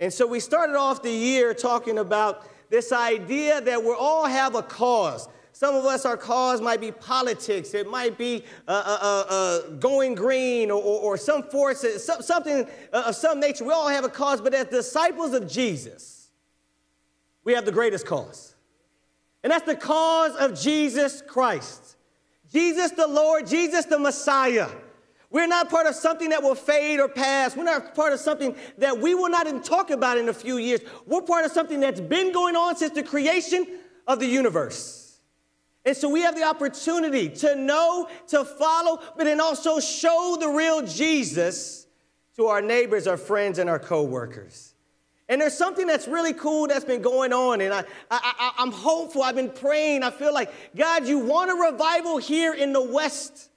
And so we started off the year talking about this idea that we all have a cause. Some of us, our cause might be politics. It might be uh, uh, uh, uh going green or, or, some force, something uh, of some nature. We all have a cause, but as disciples of Jesus, we have the greatest cause. And that's the cause of Jesus Christ. Jesus the Lord, Jesus the Messiah. We're not part of something that will fade or pass. We're not part of something that we will not even talk about in a few years. We're part of something that's been going on since the creation of the universe. And so we have the opportunity to know, to follow, but then also show the real Jesus to our neighbors, our friends, and our coworkers. And there's something that's really cool that's been going on, and I, I, I, am hopeful. I've been praying. I feel like, God, you want a revival here in the West.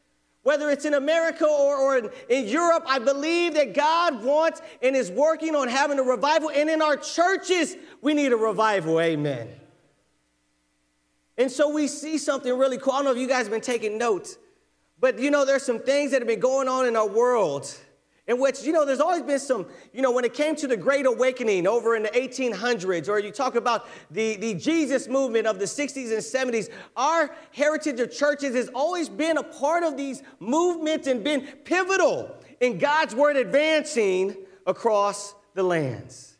Whether it's in America or, or in, in Europe, I believe that God wants and is working on having a revival. And in our churches, we need a revival. Amen. And so we see something really cool. I don't know if you guys have been taking notes, but you know, there's some things that have been going on in our world in which, you know, there's always been some, you know, when it came to the Great Awakening over in the 1800s, or you talk about the, the Jesus movement of the 60s and 70s, our heritage of churches has always been a part of these movements and been pivotal in God's word advancing across the lands.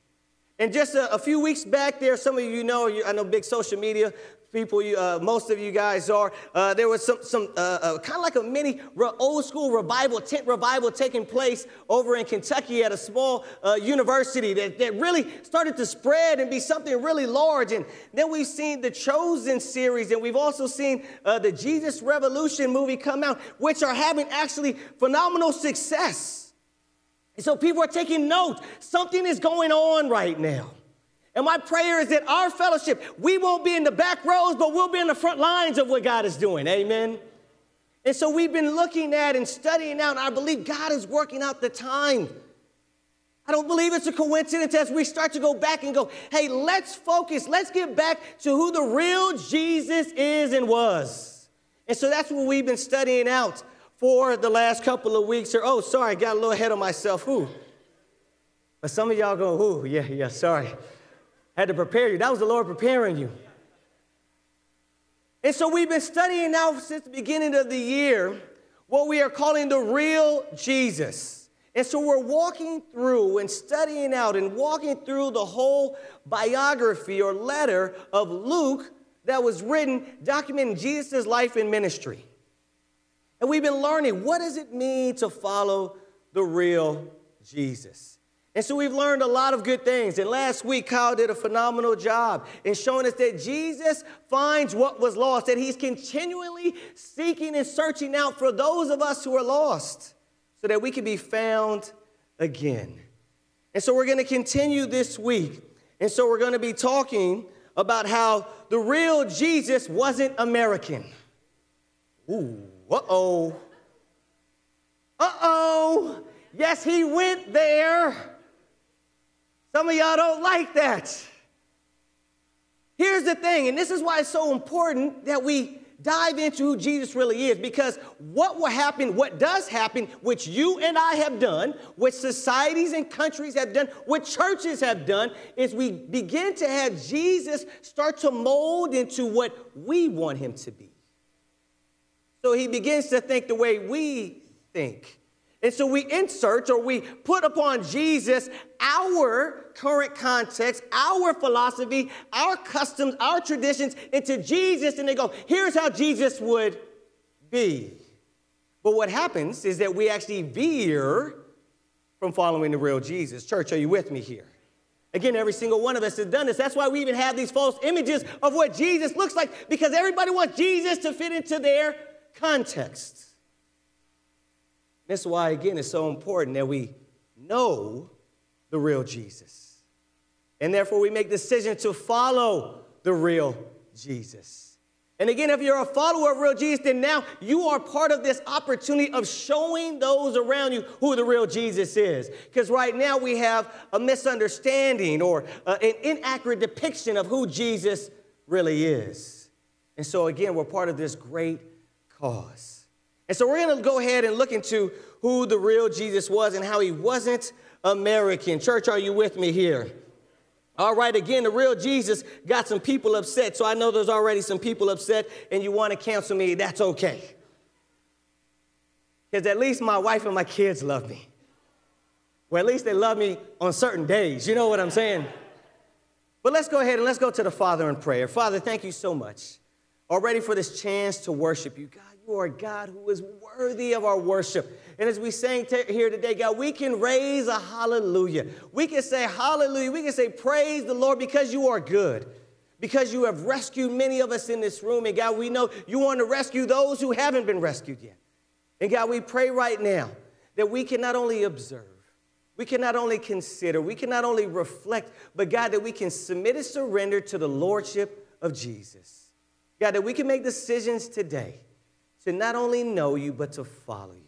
And just a, a, few weeks back there, some of you know, I know big social media people, you, uh, most of you guys are. Uh, there was some, some uh, uh kind of like a mini old school revival, tent revival taking place over in Kentucky at a small uh, university that, that really started to spread and be something really large. And then we've seen the Chosen series, and we've also seen uh, the Jesus Revolution movie come out, which are having actually phenomenal success. And so people are taking note. Something is going on right now. And my prayer is that our fellowship, we won't be in the back rows, but we'll be in the front lines of what God is doing. Amen. And so we've been looking at and studying out, and I believe God is working out the time. I don't believe it's a coincidence as we start to go back and go, hey, let's focus, let's get back to who the real Jesus is and was. And so that's what we've been studying out for the last couple of weeks. Or, oh, sorry, I got a little ahead of myself. Who? But some of y'all go, ooh, yeah, yeah, sorry had to prepare you. That was the Lord preparing you. And so we've been studying now since the beginning of the year what we are calling the real Jesus. And so we're walking through and studying out and walking through the whole biography or letter of Luke that was written documenting Jesus' life and ministry. And we've been learning what does it mean to follow the real Jesus? And so we've learned a lot of good things. And last week, Kyle did a phenomenal job in showing us that Jesus finds what was lost, that he's continually seeking and searching out for those of us who are lost so that we can be found again. And so we're going to continue this week. And so we're going to be talking about how the real Jesus wasn't American. Ooh, uh oh. Uh oh. Yes, he went there. Some of y'all don't like that. Here's the thing, and this is why it's so important that we dive into who Jesus really is because what will happen, what does happen, which you and I have done, which societies and countries have done, what churches have done, is we begin to have Jesus start to mold into what we want him to be. So he begins to think the way we think. And so we insert or we put upon Jesus our current context, our philosophy, our customs, our traditions into Jesus, and they go, here's how Jesus would be. But what happens is that we actually veer from following the real Jesus. Church, are you with me here? Again, every single one of us has done this. That's why we even have these false images of what Jesus looks like, because everybody wants Jesus to fit into their context. That's why, again, it's so important that we know the real Jesus. And therefore, we make decisions to follow the real Jesus. And again, if you're a follower of real Jesus, then now you are part of this opportunity of showing those around you who the real Jesus is. Because right now we have a misunderstanding or uh, an inaccurate depiction of who Jesus really is. And so, again, we're part of this great cause. And so we're going to go ahead and look into who the real Jesus was and how he wasn't American. Church, are you with me here? All right, again, the real Jesus got some people upset. So I know there's already some people upset and you want to cancel me. That's okay. Because at least my wife and my kids love me. Well, at least they love me on certain days. You know what I'm saying? But let's go ahead and let's go to the Father in prayer. Father, thank you so much already for this chance to worship you. God, you are God who is worthy of our worship. And as we sang t- here today, God, we can raise a hallelujah. We can say hallelujah. We can say praise the Lord because you are good. Because you have rescued many of us in this room. And God, we know you want to rescue those who haven't been rescued yet. And God, we pray right now that we can not only observe, we can not only consider, we can not only reflect, but God, that we can submit and surrender to the Lordship of Jesus. God, that we can make decisions today to not only know you, but to follow you.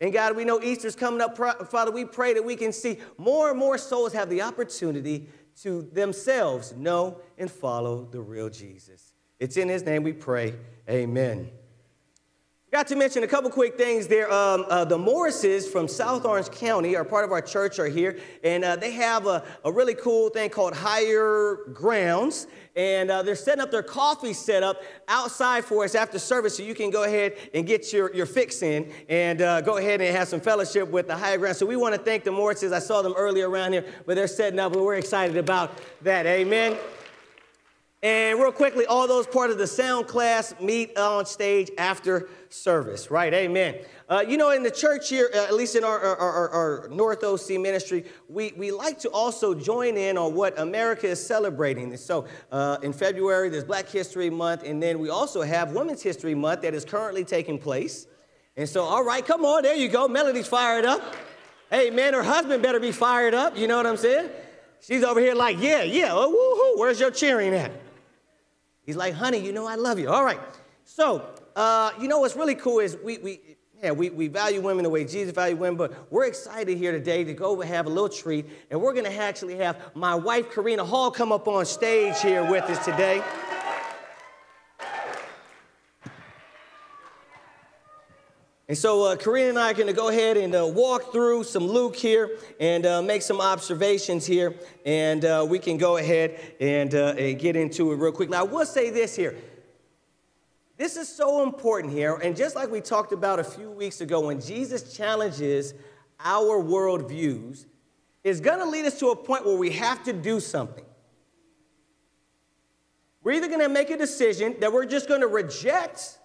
And God, we know Easter's coming up. Father, we pray that we can see more and more souls have the opportunity to themselves know and follow the real Jesus. It's in his name we pray. Amen. Got to mention a couple quick things there. Um, uh, the Morrises from South Orange County are part of our church, are here, and uh, they have a, a, really cool thing called Higher Grounds. And uh, they're setting up their coffee setup outside for us after service so you can go ahead and get your, your fix in and uh, go ahead and have some fellowship with the Higher Grounds. So we want to thank the Morrises. I saw them earlier around here, but they're setting up, and we're excited about that. Amen. And real quickly, all those part of the sound class meet on stage after service, right? Amen. Uh, you know, in the church here, uh, at least in our, our, our, our, North OC ministry, we, we like to also join in on what America is celebrating. so uh, in February, there's Black History Month, and then we also have Women's History Month that is currently taking place. And so, all right, come on, there you go. Melody's fired up. Hey, man, her husband better be fired up. You know what I'm saying? She's over here like, yeah, yeah, oh, woohoo, where's your cheering at? He's like, honey, you know I love you. All right. So, uh, you know what's really cool is we, we, yeah, we, we value women the way Jesus valued women, but we're excited here today to go over have a little treat, and we're going to actually have my wife, Karina Hall, come up on stage here with us today. And so uh, Karina and I are going to go ahead and uh, walk through some Luke here and uh, make some observations here, and uh, we can go ahead and, uh, and, get into it real quickly. I will say this here. This is so important here, and just like we talked about a few weeks ago, when Jesus challenges our worldviews, it's going to lead us to a point where we have to do something. We're either going to make a decision that we're just going to reject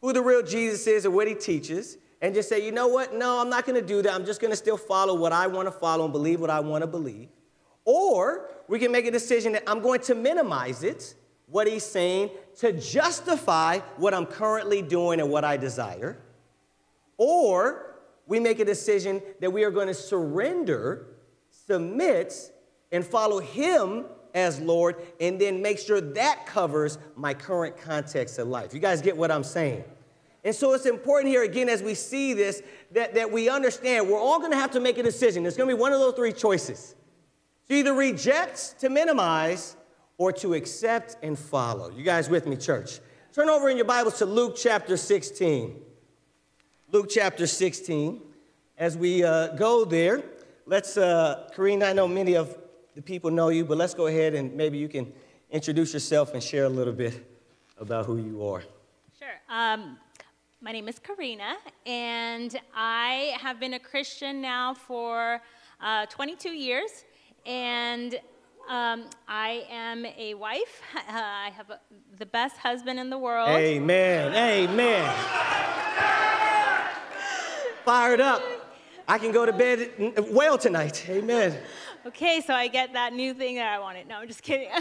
who the real Jesus is and what he teaches and just say, you know what? No, I'm not going to do that. I'm just going to still follow what I want to follow and believe what I want to believe. Or we can make a decision that I'm going to minimize it, what he's saying, to justify what I'm currently doing and what I desire. Or we make a decision that we are going to surrender, submit, and follow him as Lord, and then make sure that covers my current context of life. You guys get what I'm saying? And so it's important here, again, as we see this, that, that we understand we're all going to have to make a decision. Going to be one of those three choices to either reject, to minimize, or to accept and follow. You guys with me, church? Turn over in your Bibles to Luke chapter 16. Luke chapter 16. As we uh, go there, let's, uh, Karina, I know many of the people know you, but let's go ahead and maybe you can introduce yourself and share a little bit about who you are. Sure. Um, my name is Karina, and I have been a Christian now for uh, 22 years, and um, I am a wife. Uh, I have a, the best husband in the world. Amen. Amen. Fired up. I can go to bed well tonight. Amen okay, so I get that new thing that I wanted. No, I'm just kidding.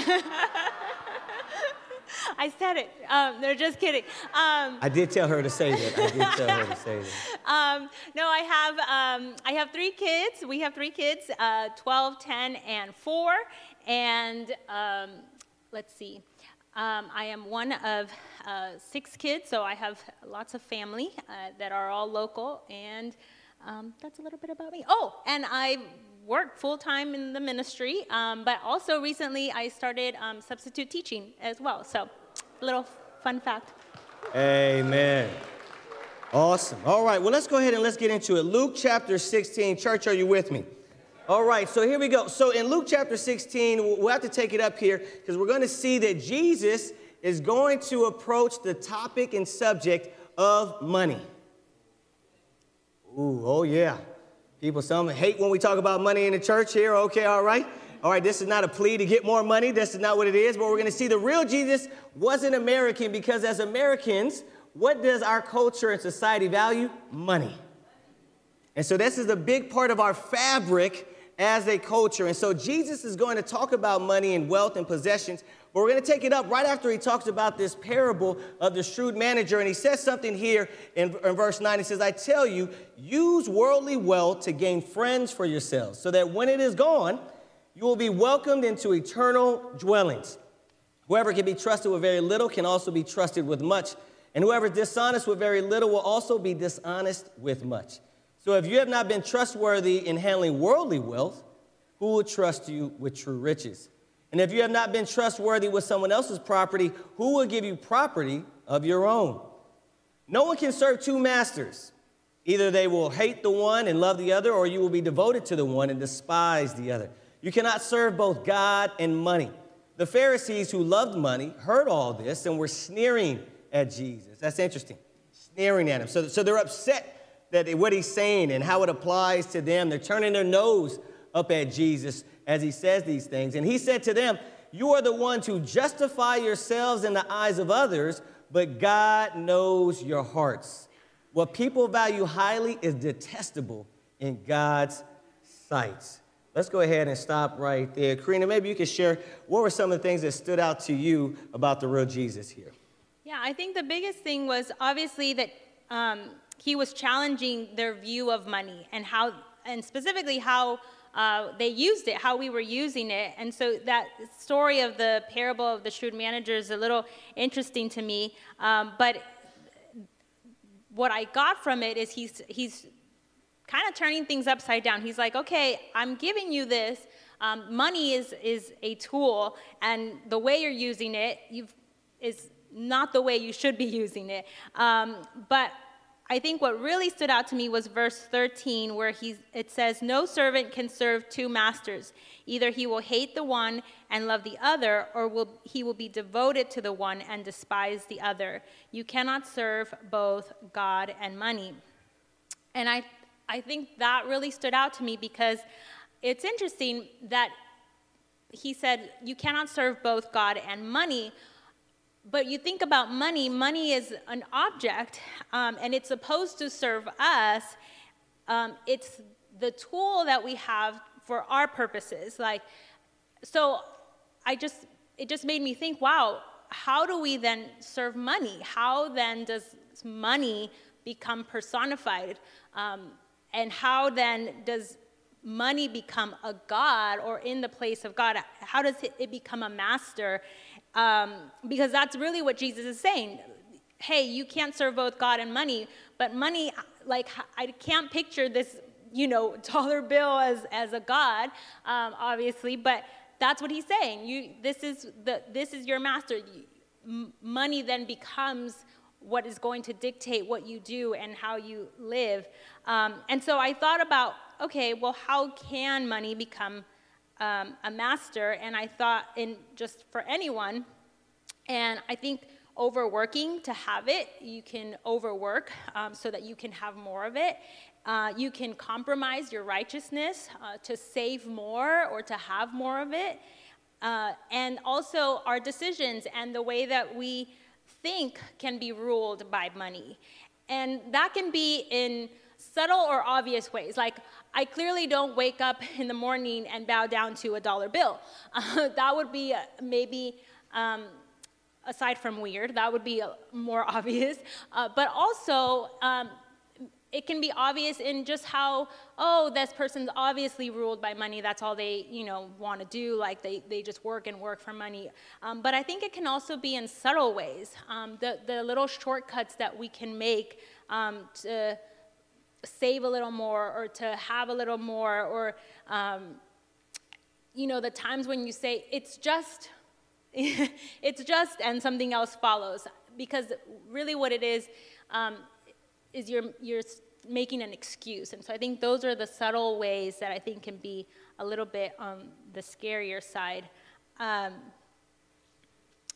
I said it. Um, they're just kidding. Um, I did tell her to say that. I did tell her to say that. Um, no, I have, um, I have three kids. We have three kids uh, 12, 10, and 4. And um, let's see. Um, I am one of uh, six kids, so I have lots of family uh, that are all local. And that's a little bit about me. Oh, and I work full time in the ministry, um, but also recently I started um, substitute teaching as well. So, a little fun fact. Amen. Awesome. All right, well, let's go ahead and let's get into it. Luke chapter 16. Church, are you with me? All right, so here we go. So in Luke chapter 16, we'll have to take it up here because we're going to see that Jesus is going to approach the topic and subject of money. Ooh, oh yeah. People, some hate when we talk about money in the church here. Okay, all right. All right, this is not a plea to get more money. This is not what it is. But we're going to see the real Jesus wasn't American because as Americans, what does our culture and society value? Money. And so this is a big part of our fabric as a culture. And so Jesus is going to talk about money and wealth and possessions, but we're going to take it up right after he talks about this parable of the shrewd manager. And he says something here in, in verse 9. He says, I tell you, use worldly wealth to gain friends for yourselves, so that when it is gone, you will be welcomed into eternal dwellings. Whoever can be trusted with very little can also be trusted with much. And whoever is dishonest with very little will also be dishonest with much. So if you have not been trustworthy in handling worldly wealth, who will trust you with true riches? And if you have not been trustworthy with someone else's property, who will give you property of your own? No one can serve two masters. Either they will hate the one and love the other, or you will be devoted to the one and despise the other. You cannot serve both God and money. The Pharisees who loved money heard all this and were sneering at Jesus. That's interesting. Sneering at him. So, so they're upset that what he's saying and how it applies to them. They're turning their nose up at Jesus as he says these things. And he said to them, You are the ones who justify yourselves in the eyes of others, but God knows your hearts. What people value highly is detestable in God's sight. Let's go ahead and stop right there. Karina, maybe you could share what were some of the things that stood out to you about the real Jesus here? Yeah, I think the biggest thing was obviously that um, he was challenging their view of money and how, and specifically how uh, they used it, how we were using it. And so that story of the parable of the shrewd manager is a little interesting to me. Um, but what I got from it is he's, he's kind of turning things upside down. He's like, okay, I'm giving you this. Um, money is, is a tool, and the way you're using it is not the way you should be using it. Um, but I think what really stood out to me was verse 13, where he's, it says, No servant can serve two masters. Either he will hate the one and love the other, or will, he will be devoted to the one and despise the other. You cannot serve both God and money. And I I think that really stood out to me because it's interesting that he said, You cannot serve both God and money. But you think about money, money is an object um, and it's supposed to serve us. Um, it's the tool that we have for our purposes. Like, so I just, it just made me think, wow, how do we then serve money? How then does money become personified? Um, and how then does money become a god or in the place of God? How does it become a master? Um, because that's really what Jesus is saying. Hey, you can't serve both God and money, but money, like, I can't picture this, you know, dollar bill as, as a god, um, obviously, but that's what he's saying. You, this, is the, this is your master. money then becomes what is going to dictate what you do and how you live. Um, and so I thought about, okay, well, how can money become um, a master? And I thought, in just for anyone, and I think overworking to have it, you can overwork um, so that you can have more of it. Uh, you can compromise your righteousness uh, to save more or to have more of it. Uh, and also our decisions and the way that we think can be ruled by money. And that can be in subtle or obvious ways. Like, I clearly don't wake up in the morning and bow down to a dollar bill. Uh, that would be uh, maybe, um, aside from weird, that would be uh, more obvious. Uh, but also, um, it can be obvious in just how, oh, this person's obviously ruled by money. That's all they, you know, want to do. Like they, they just work and work for money. Um, but I think it can also be in subtle ways. Um, the, the little shortcuts that we can make um, to save a little more or to have a little more or, um, you know, the times when you say, it's just, it's just, and something else follows. Because really what it is, um, is you're, you're making an excuse. And so I think those are the subtle ways that I think can be a little bit on the scarier side. Um,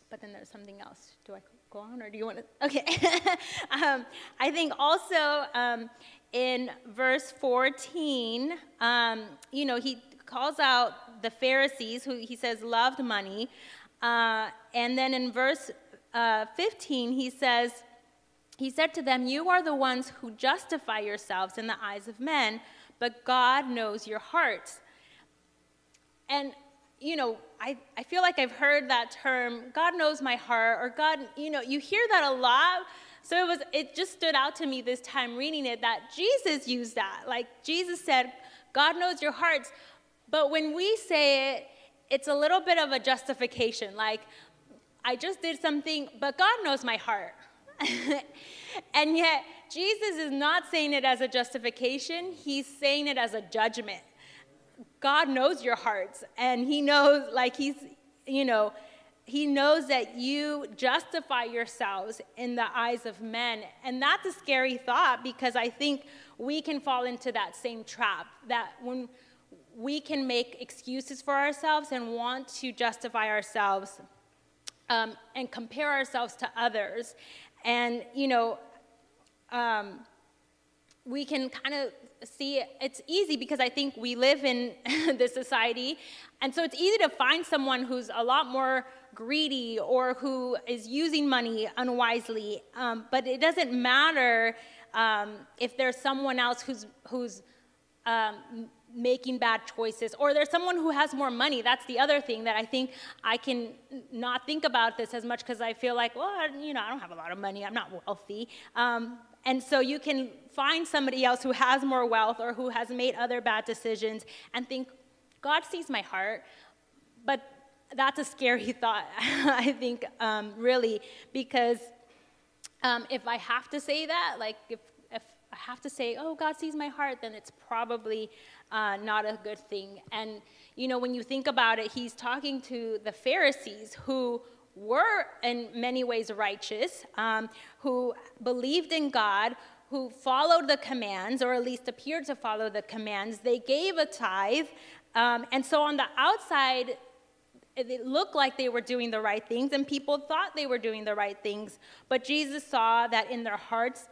but then there's something else. Do I go on or do you want to? Okay. um, I think also um, in verse 14, um, you know, he calls out the Pharisees who he says loved money. Uh, and then in verse uh, 15, he says, he said to them, You are the ones who justify yourselves in the eyes of men, but God knows your hearts. And, you know, I, I feel like I've heard that term, God knows my heart, or God, you know, you hear that a lot. So it was, it just stood out to me this time reading it that Jesus used that. Like Jesus said, God knows your hearts. But when we say it, it's a little bit of a justification. Like, I just did something, but God knows my heart. and yet, Jesus is not saying it as a justification, he's saying it as a judgment. God knows your hearts, and he knows, like, he's, you know, he knows that you justify yourselves in the eyes of men. And that's a scary thought because I think we can fall into that same trap that when we can make excuses for ourselves and want to justify ourselves um, and compare ourselves to others. And, you know, um, we can kind of see it's easy because I think we live in this society. And so it's easy to find someone who's a lot more greedy or who is using money unwisely. Um, but it doesn't matter um, if there's someone else who's, who's um, making bad choices or there's someone who has more money. That's the other thing that i think i can not think about this as much because i feel like well you know i don't have a lot of money. I'm not wealthy. Um, and so you can find somebody else who has more wealth or who has made other bad decisions and think god sees my heart. But that's a scary thought i think um, really because um, if i have to say that like if, if i have to say oh god sees my heart then it's probably uh, not a good thing. And, you know, when you think about it, he's talking to the Pharisees who were in many ways righteous, um, who believed in God, who followed the commands, or at least appeared to follow the commands. They gave a tithe. Um, and so on the outside, it looked like they were doing the right things, and people thought they were doing the right things. But Jesus saw that in their hearts,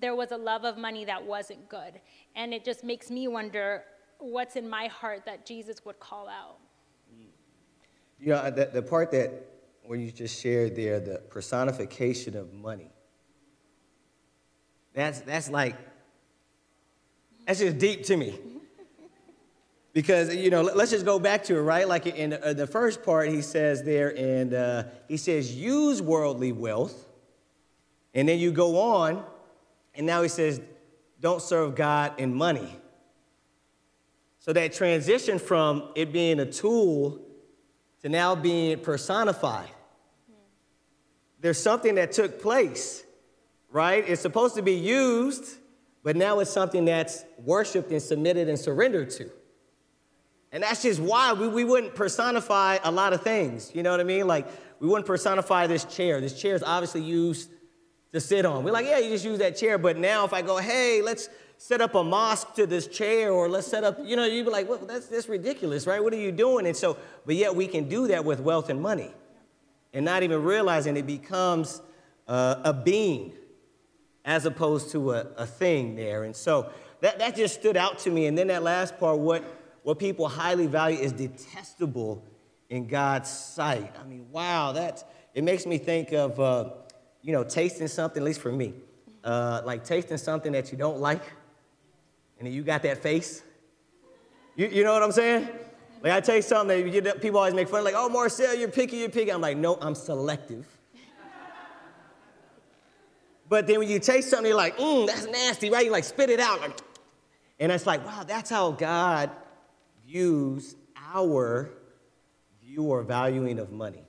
there was a love of money that wasn't good. And it just makes me wonder what's in my heart that Jesus would call out. You know, the, the part that where you just shared there, the personification of money. That's, that's like, that's just deep to me. Mm-hmm. Because, you know, let's just go back to it, right? Like in the first part, he says there, and uh, he says, use worldly wealth. And then you go on, and now he says, don't serve God in money. So that transition from it being a tool to now being personified. There's something that took place, right? It's supposed to be used, but now it's something that's worshiped and submitted and surrendered to. And that's just why we, we wouldn't personify a lot of things. You know what I mean? Like, we wouldn't personify this chair. This chair is obviously used to sit on. We're like, yeah, you just use that chair. But now if I go, hey, let's set up a mosque to this chair or let's set up, you know, you'd be like, well, that's, that's ridiculous, right? What are you doing? And so, but yet we can do that with wealth and money and not even realizing it becomes uh, a being as opposed to a, a thing there. And so that, that just stood out to me. And then that last part, what, what people highly value is detestable in God's sight. I mean, wow, that it makes me think of, uh, you know, tasting something, at least for me, uh, like tasting something that you don't like and then you got that face. You, you know what I'm saying? Like I you something that you, people always make fun, of, like, oh, Marcel, you're picky, you're picky. I'm like, no, I'm selective. but then when you taste something, you're like, mmm, that's nasty, right? You like spit it out. Like, and it's like, wow, that's how God views our view or valuing of money.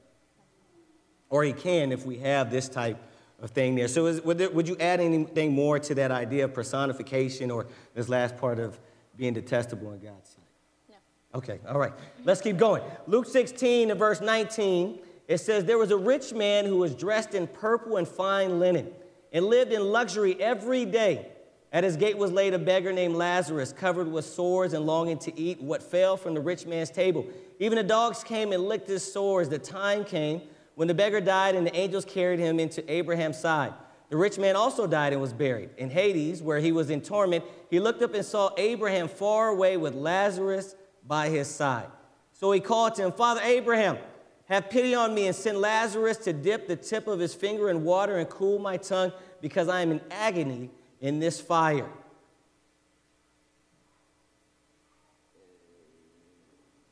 Or he can if we have this type of thing there. So, is, would, there, would you add anything more to that idea of personification or this last part of being detestable in God's sight? No. Okay, all right. Let's keep going. Luke 16 verse 19, it says, There was a rich man who was dressed in purple and fine linen and lived in luxury every day. At his gate was laid a beggar named Lazarus, covered with sores and longing to eat what fell from the rich man's table. Even the dogs came and licked his sores. The time came when the beggar died, and the angels carried him into Abraham's side. The rich man also died and was buried. In Hades, where he was in torment, he looked up and saw Abraham far away with Lazarus by his side. So he called to him, Father Abraham, have pity on me and send Lazarus to dip the tip of his finger in water and cool my tongue, because I am in agony in this fire.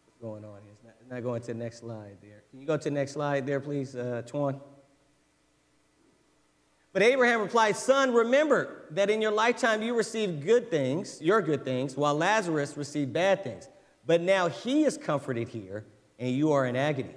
What's going on here? Not, not going to the next slide there. Can you go to the next slide there, please, uh, Twan? But Abraham replied, Son, remember that in your lifetime you received good things, your good things, while Lazarus received bad things. But now he is comforted here, and you are in agony.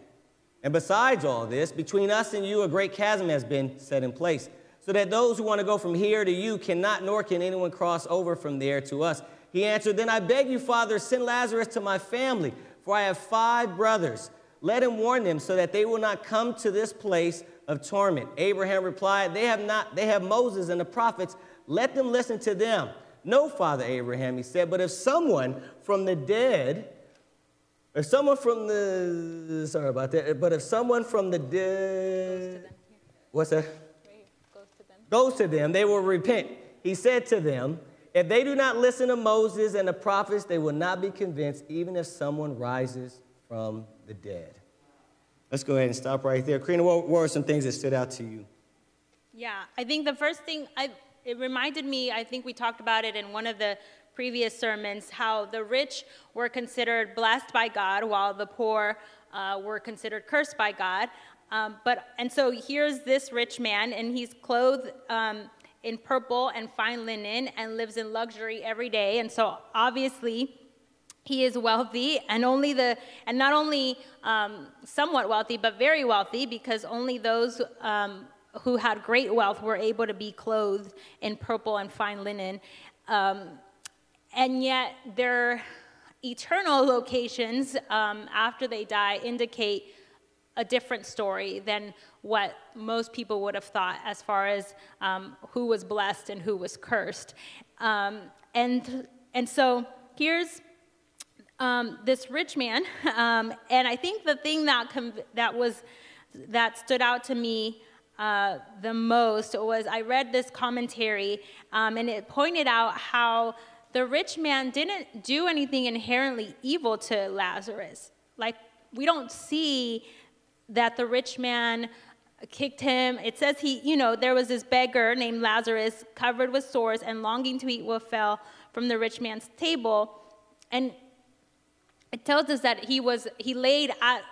And besides all this, between us and you a great chasm has been set in place so that those who want to go from here to you cannot, nor can anyone cross over from there to us. He answered, Then I beg you, Father, send Lazarus to my family, for I have five brothers. Let him warn them so that they will not come to this place of torment. Abraham replied, They have not, they have Moses and the prophets. Let them listen to them. No, Father Abraham, he said, but if someone from the dead, if someone from the, sorry about that, but if someone from the dead, what's that? Goes to them, they will repent. He said to them, If they do not listen to Moses and the prophets, they will not be convinced, even if someone rises from the dead. Let's go ahead and stop right there. Karina, what, were some things that stood out to you? Yeah, I think the first thing, I, it reminded me, I think we talked about it in one of the previous sermons, how the rich were considered blessed by God while the poor uh, were considered cursed by God. Um, but and so here's this rich man, and he's clothed um, in purple and fine linen, and lives in luxury every day. And so obviously, he is wealthy, and only the and not only um, somewhat wealthy, but very wealthy, because only those um, who had great wealth were able to be clothed in purple and fine linen. Um, and yet, their eternal locations um, after they die indicate a different story than what most people would have thought as far as um, who was blessed and who was cursed. Um, and, and so here's um, this rich man, um, and I think the thing that, that, was, that stood out to me uh, the most was I read this commentary, um, and it pointed out how the rich man didn't do anything inherently evil to Lazarus. Like, we don't see that the rich man kicked him. It says he, you know, there was this beggar named Lazarus covered with sores and longing to eat what fell from the rich man's table. And it tells us that he was, he laid at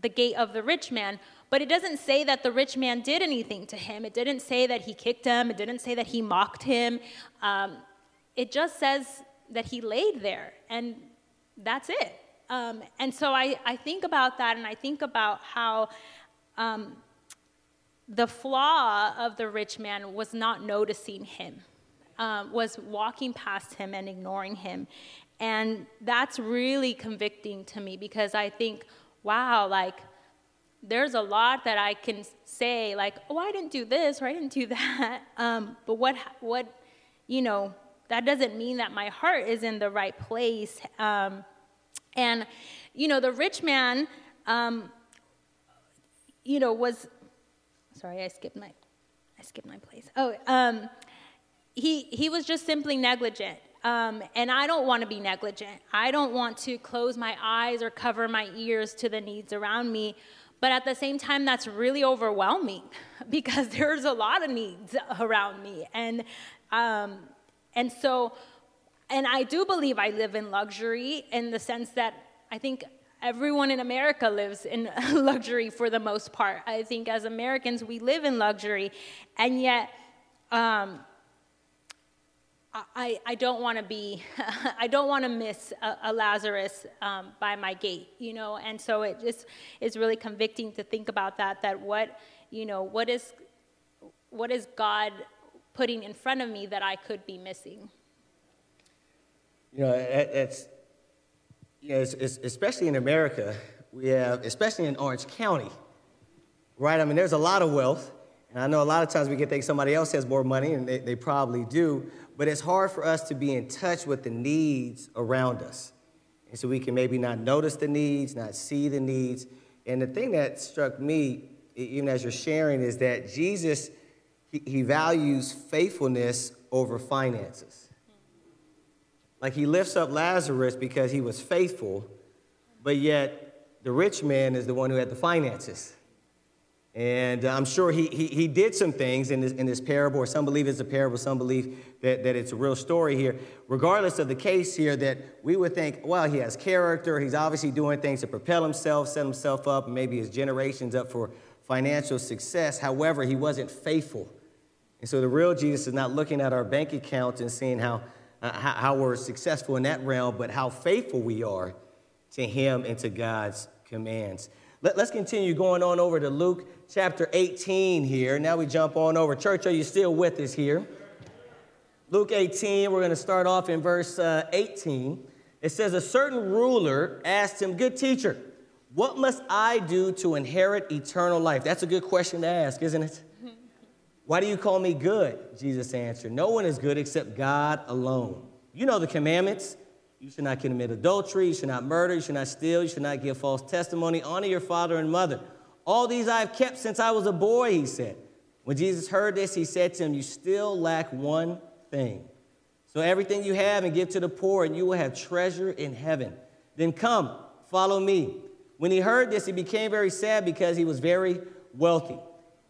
the gate of the rich man, but it doesn't say that the rich man did anything to him. It didn't say that he kicked him. It didn't say that he mocked him. Um, it just says that he laid there, and that's it. Um, and so I, I think about that and I think about how um, the flaw of the rich man was not noticing him, um, was walking past him and ignoring him. And that's really convicting to me because I think, wow, like, there's a lot that I can say, like, oh, I didn't do this or I didn't do that. Um, but what, what, you know, that doesn't mean that my heart is in the right place. Um, and, you know, the rich man, um, you know, was, sorry, I skipped my, I skipped my place. Oh, um, he, he was just simply negligent. Um, and I don't want to be negligent. I don't want to close my eyes or cover my ears to the needs around me. But at the same time, that's really overwhelming because there's a lot of needs around me. And, um, and so and I do believe I live in luxury in the sense that I think everyone in America lives in luxury for the most part. I think as Americans, we live in luxury, and yet um, I, I don't want to be, I don't want to miss a, a Lazarus um, by my gate, you know, and so it just is really convicting to think about that, that what, you know, what is, what is God putting in front of me that I could be missing? You know, it's, you know, it's, it's, especially in America, we have, especially in Orange County, right? I mean, there's a lot of wealth, and I know a lot of times we can think somebody else has more money, and they, they probably do, but it's hard for us to be in touch with the needs around us. And so we can maybe not notice the needs, not see the needs. And the thing that struck me, even as you're sharing, is that Jesus, he, he values faithfulness over finances. Like he lifts up Lazarus because he was faithful, but yet the rich man is the one who had the finances. And uh, I'm sure he, he, he did some things in this, in this parable, or some believe it's a parable, some believe that, that it's a real story here. Regardless of the case here, that we would think, well, he has character, he's obviously doing things to propel himself, set himself up, maybe his generations up for financial success. However, he wasn't faithful. And so the real Jesus is not looking at our bank accounts and seeing how, uh, how, how we're successful in that realm, but how faithful we are to him and to God's commands. Let, us continue going on over to Luke chapter 18 here. Now we jump on over. Church, are you still with us here? Luke 18, we're going to start off in verse uh, 18. It says, A certain ruler asked him, Good teacher, what must I do to inherit eternal life? That's a good question to ask, isn't it? Why do you call me good? Jesus answered, No one is good except God alone. You know the commandments you should not commit adultery. You should not murder. You should not steal. You should not give false testimony. Honor your father and mother. All these I have kept since I was a boy, he said. When Jesus heard this, he said to him, You still lack one thing. So everything you have and give to the poor, and you will have treasure in heaven. Then come, follow me. When he heard this, he became very sad because he was very wealthy.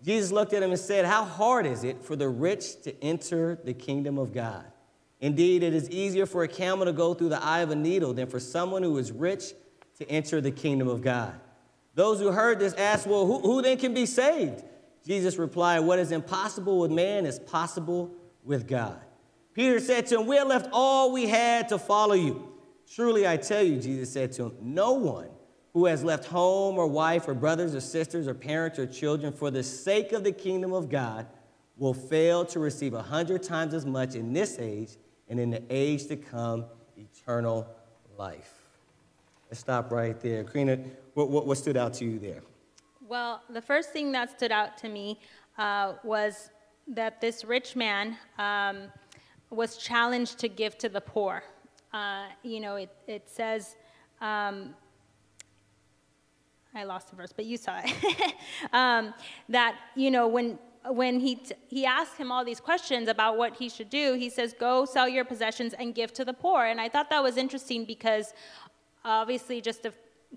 Jesus looked at him and said, How hard is it for the rich to enter the kingdom of God? Indeed, it is easier for a camel to go through the eye of a needle than for someone who is rich to enter the kingdom of God. Those who heard this asked, Well, who, who then can be saved? Jesus replied, What is impossible with man is possible with God. Peter said to him, We have left all we had to follow you. Truly, I tell you, Jesus said to him, No one who has left home or wife or brothers or sisters or parents or children for the sake of the kingdom of God will fail to receive a hundred times as much in this age and in the age to come, eternal life. Let's stop right there. Karina, what, what, what stood out to you there? Well, the first thing that stood out to me uh, was that this rich man um, was challenged to give to the poor. Uh, you know, it, it says, um, I lost the verse, but you saw it. um, that, you know, when when he, t- he asked him all these questions about what he should do, he says, Go sell your possessions and give to the poor. And I thought that was interesting because obviously, just a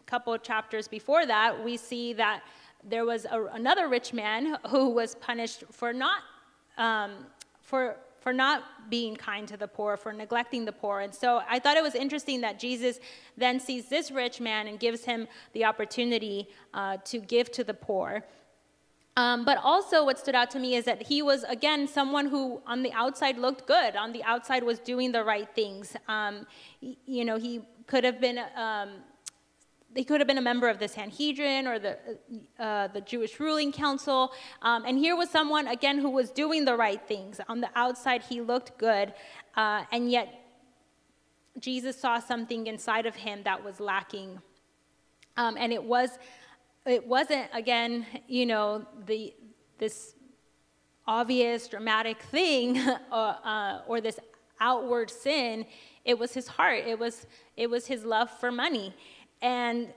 couple of chapters before that, we see that there was a, another rich man who was punished for not, um, for, for not being kind to the poor, for neglecting the poor. And so I thought it was interesting that Jesus then sees this rich man and gives him the opportunity uh, to give to the poor. Um, but also, what stood out to me is that he was, again, someone who on the outside looked good, on the outside was doing the right things. Um, you know, he could have been. Um, he could have been a member of the Sanhedrin or the, uh, the Jewish ruling council. Um, and here was someone, again, who was doing the right things. On the outside, he looked good. Uh, and yet, Jesus saw something inside of him that was lacking. Um, and it was it wasn't, again, you know, the, this obvious, dramatic thing uh, uh, or this outward sin. It was his heart. It was, it was his love for money. And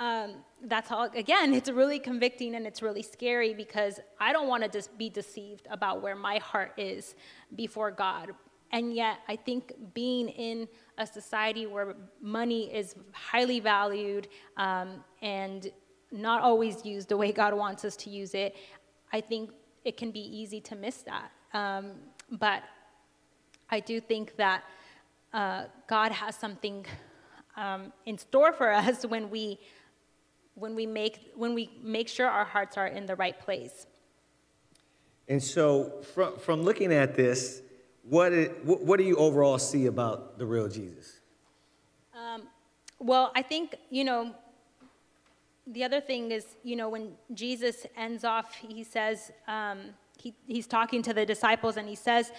um, that's all, again, it's really convicting and it's really scary because I don't want to just be deceived about where my heart is before God. And yet, I think being in a society where money is highly valued um, and not always used the way God wants us to use it, I think it can be easy to miss that. Um, but I do think that uh, God has something um, in store for us when we when we make when we make sure our hearts are in the right place. And so, from from looking at this, what it, what do you overall see about the real Jesus? Um, well, I think you know the other thing is, you know, when Jesus ends off, he says, um, he, he's talking to the disciples and he says,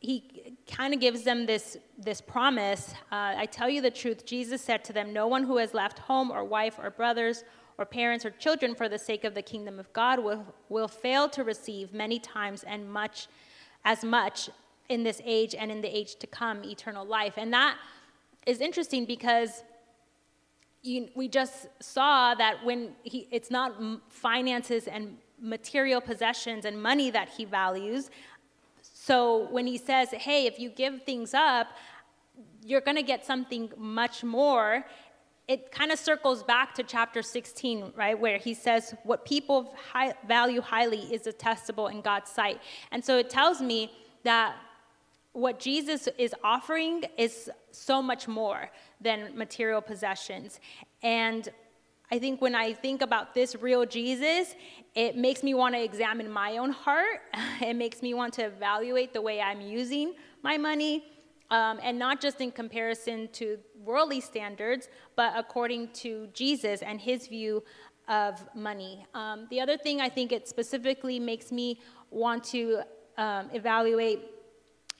he kind of gives them this, this promise. Uh, I tell you the truth, Jesus said to them, No one who has left home or wife or brothers or parents or children for the sake of the kingdom of God will, will fail to receive many times and much as much in this age and in the age to come, eternal life. And that is interesting because you, we just saw that when he, it's not finances and material possessions and money that he values. So when he says, hey, if you give things up, you're going to get something much more. It kind of circles back to chapter 16, right, where he says, What people high, value highly is detestable in God's sight. And so it tells me that what Jesus is offering is so much more than material possessions. And I think when I think about this real Jesus, it makes me want to examine my own heart. It makes me want to evaluate the way I'm using my money, um, and not just in comparison to worldly standards, but according to Jesus and his view of money. Um, the other thing I think it specifically makes me want to um, evaluate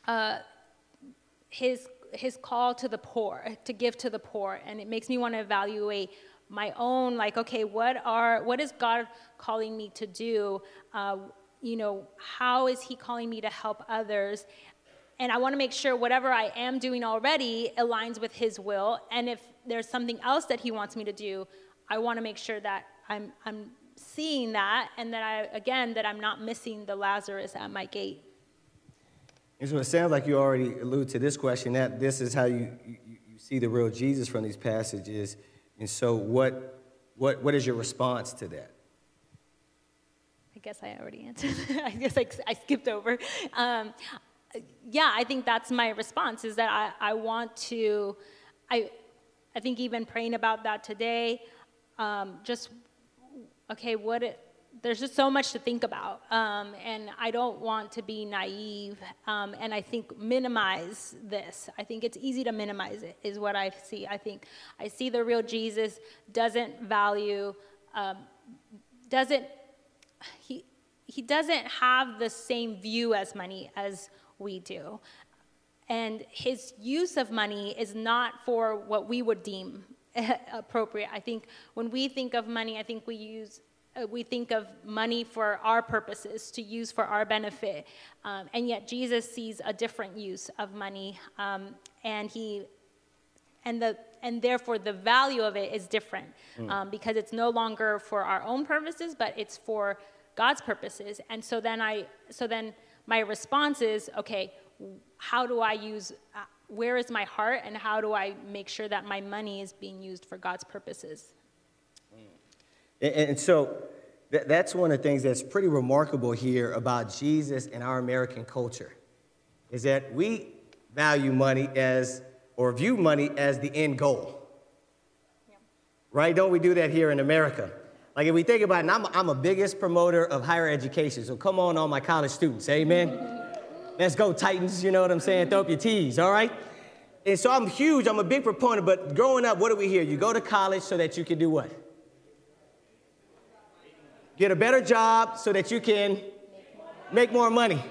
uh, his his call to the poor, to give to the poor, and it makes me want to evaluate my own, like, okay, what are what is God calling me to do? Uh, you know, how is He calling me to help others? And I want to make sure whatever I am doing already aligns with His will. And if there's something else that He wants me to do, I want to make sure that I'm I'm seeing that, and that I again that I'm not missing the Lazarus at my gate. And so it sounds like you already allude to this question that this is how you, you, you see the real Jesus from these passages. And so, what, what, what is your response to that? I guess I already answered. I guess I, I skipped over. Um, yeah, I think that's my response is that I, I want to, I, I think even praying about that today, um, just, okay, what, it, there's just so much to think about. Um, and I don't want to be naive um, and I think minimize this. I think it's easy to minimize it, is what I see. I think I see the real Jesus doesn't value, um, doesn't, he, he doesn't have the same view as money as we do. And his use of money is not for what we would deem appropriate. I think when we think of money, I think we use uh, we think of money for our purposes, to use for our benefit. Um, and yet Jesus sees a different use of money, um, and he, and the, and therefore the value of it is different mm. um, because it's no longer for our own purposes, but it's for God's purposes. And so then I, so then my response is, okay, how do I use? Uh, where is my heart, and how do I make sure that my money is being used for God's purposes? And, and so th- that's one of the things that's pretty remarkable here about Jesus and our American culture is that we value money as, or view money as the end goal. Right? Don't we do that here in America? Like if we think about it, I'm, I'm a biggest promoter of higher education. So come on, all my college students, amen. Let's go, Titans. You know what I'm saying? Throw up your T's, all right? And so I'm huge. I'm a big proponent. But growing up, what do we hear? You go to college so that you can do what? Get a better job so that you can make more money.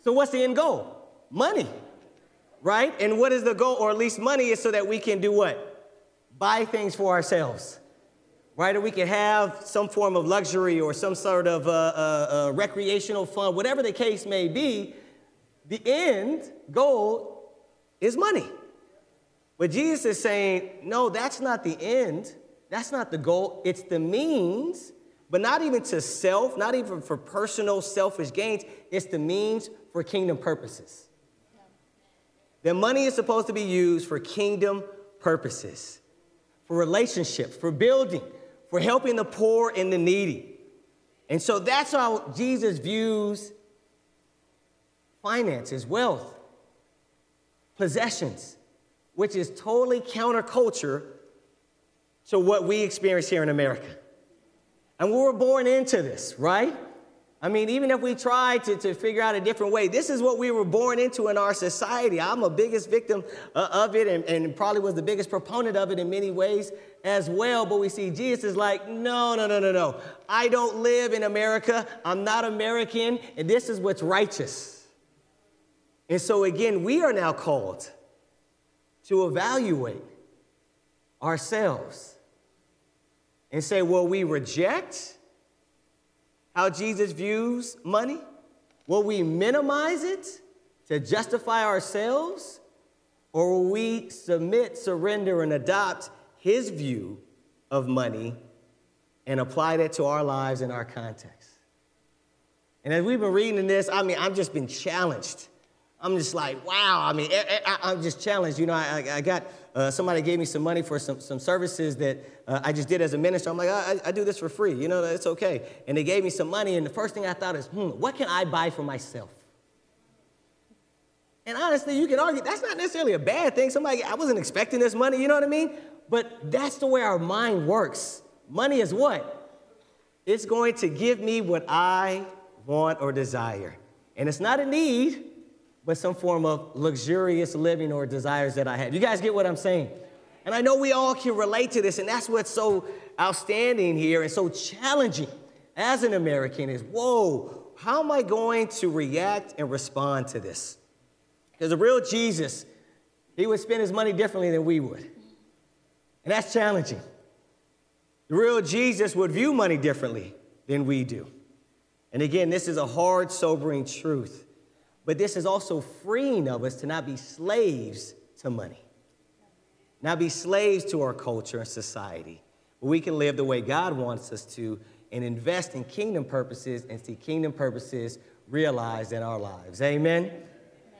So, what's the end goal? Money, right? And what is the goal, or at least money, is so that we can do what? Buy things for ourselves, right? Or we can have some form of luxury or some sort of uh, uh, uh, recreational fun, whatever the case may be. The end goal is money. But Jesus is saying, no, that's not the end. That's not the goal. It's the means but not even to self, not even for personal selfish gains. It's the means for kingdom purposes. That money is supposed to be used for kingdom purposes, for relationships, for building, for helping the poor and the needy. And so that's how Jesus views finances, wealth, possessions, which is totally counterculture to what we experience here in America. And we were born into this, right? I mean, even if we try to, to figure out a different way, this is what we were born into in our society. I'm a biggest victim uh, of it and, and probably was the biggest proponent of it in many ways as well. But we see Jesus is like, no, no, no, no, no. I don't live in America. I'm not American. And this is what's righteous. And so, again, we are now called to evaluate ourselves and say, will we reject how Jesus views money? Will we minimize it to justify ourselves, or will we submit, surrender, and adopt his view of money and apply that to our lives and our context? And as we've been reading this, I mean, I've just been challenged. I'm just like, wow. I mean, I, am just challenged. You know, I, I got uh, somebody gave me some money for some, some services that uh, I just did as a minister. I'm like, I, I do this for free. You know, it's okay. And they gave me some money, and the first thing I thought is, hmm, what can I buy for myself? And honestly, you can argue that's not necessarily a bad thing. Somebody, I wasn't expecting this money, you know what I mean? But that's the way our mind works. Money is what? It's going to give me what I want or desire. And it's not a need, but some form of luxurious living or desires that I have. You guys get what I'm saying? And I know we all can relate to this, and that's what's so outstanding here and so challenging as an American is whoa, how am I going to react and respond to this? Because the real Jesus, he would spend his money differently than we would. And that's challenging. The real Jesus would view money differently than we do. And again, this is a hard, sobering truth. But this is also freeing of us to not be slaves to money, not be slaves to our culture and society. But we can live the way God wants us to and invest in kingdom purposes and see kingdom purposes realized in our lives. Amen.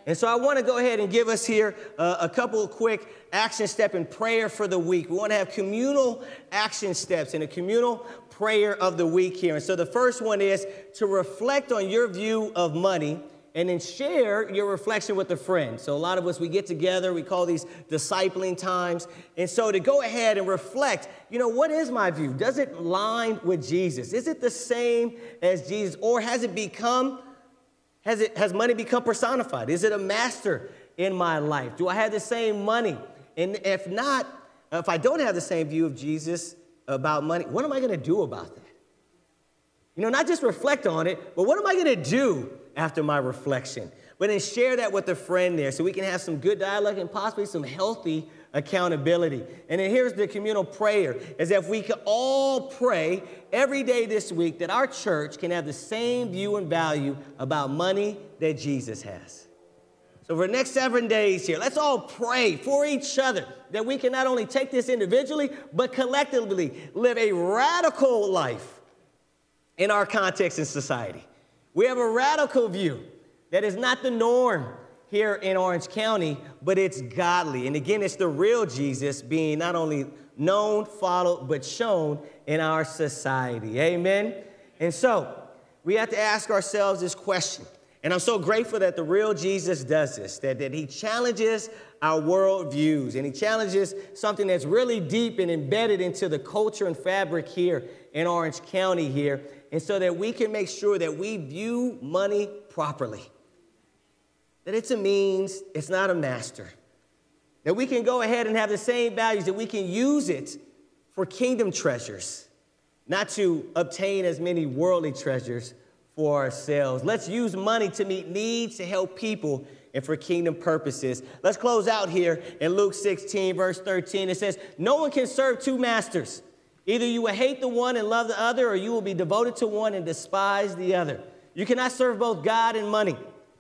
And so I want to go ahead and give us here uh, a couple quick action step and prayer for the week. We want to have communal action steps and a communal prayer of the week here. And so the first one is to reflect on your view of money and then share your reflection with a friend. So, a lot of us, we get together, we call these discipling times. And so, to go ahead and reflect, you know, what is my view? Does it line with Jesus? Is it the same as Jesus? Or has it become, has, it, has money become personified? Is it a master in my life? Do I have the same money? And if not, if I don't have the same view of Jesus about money, what am I going to do about that? You know, not just reflect on it, but what am I going to do after my reflection. But then share that with a friend there so we can have some good dialogue and possibly some healthy accountability. And then here's the communal prayer is if we could all pray every day this week that our church can have the same view and value about money that Jesus has. So for the next seven days here, let's all pray for each other that we can not only take this individually, but collectively live a radical life in our context and society. We have a radical view that is not the norm here in Orange County, but it's godly. And again, it's the real Jesus being not only known, followed, but shown in our society. Amen? And so, we have to ask ourselves this question. And I'm so grateful that the real Jesus does this, that, that he challenges our worldviews and he challenges something that's really deep and embedded into the culture and fabric here in Orange County here and so that we can make sure that we view money properly. That it's a means, it's not a master. That we can go ahead and have the same values, that we can use it for kingdom treasures, not to obtain as many worldly treasures for ourselves. Let's use money to meet needs, to help people, and for kingdom purposes. Let's close out here in Luke 16, verse 13. It says, No one can serve two masters. Either you will hate the one and love the other, or you will be devoted to one and despise the other. You cannot serve both God and money.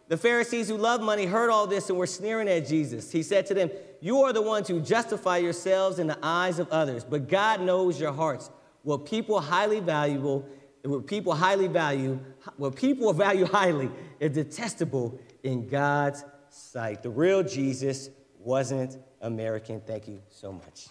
The Pharisees who loved money heard all this and were sneering at Jesus. He said to them, You are the ones who justify yourselves in the eyes of others, but God knows your hearts. What people highly valuable, what people highly value, what people value highly is detestable in God's sight. The real Jesus wasn't American. Thank you so much.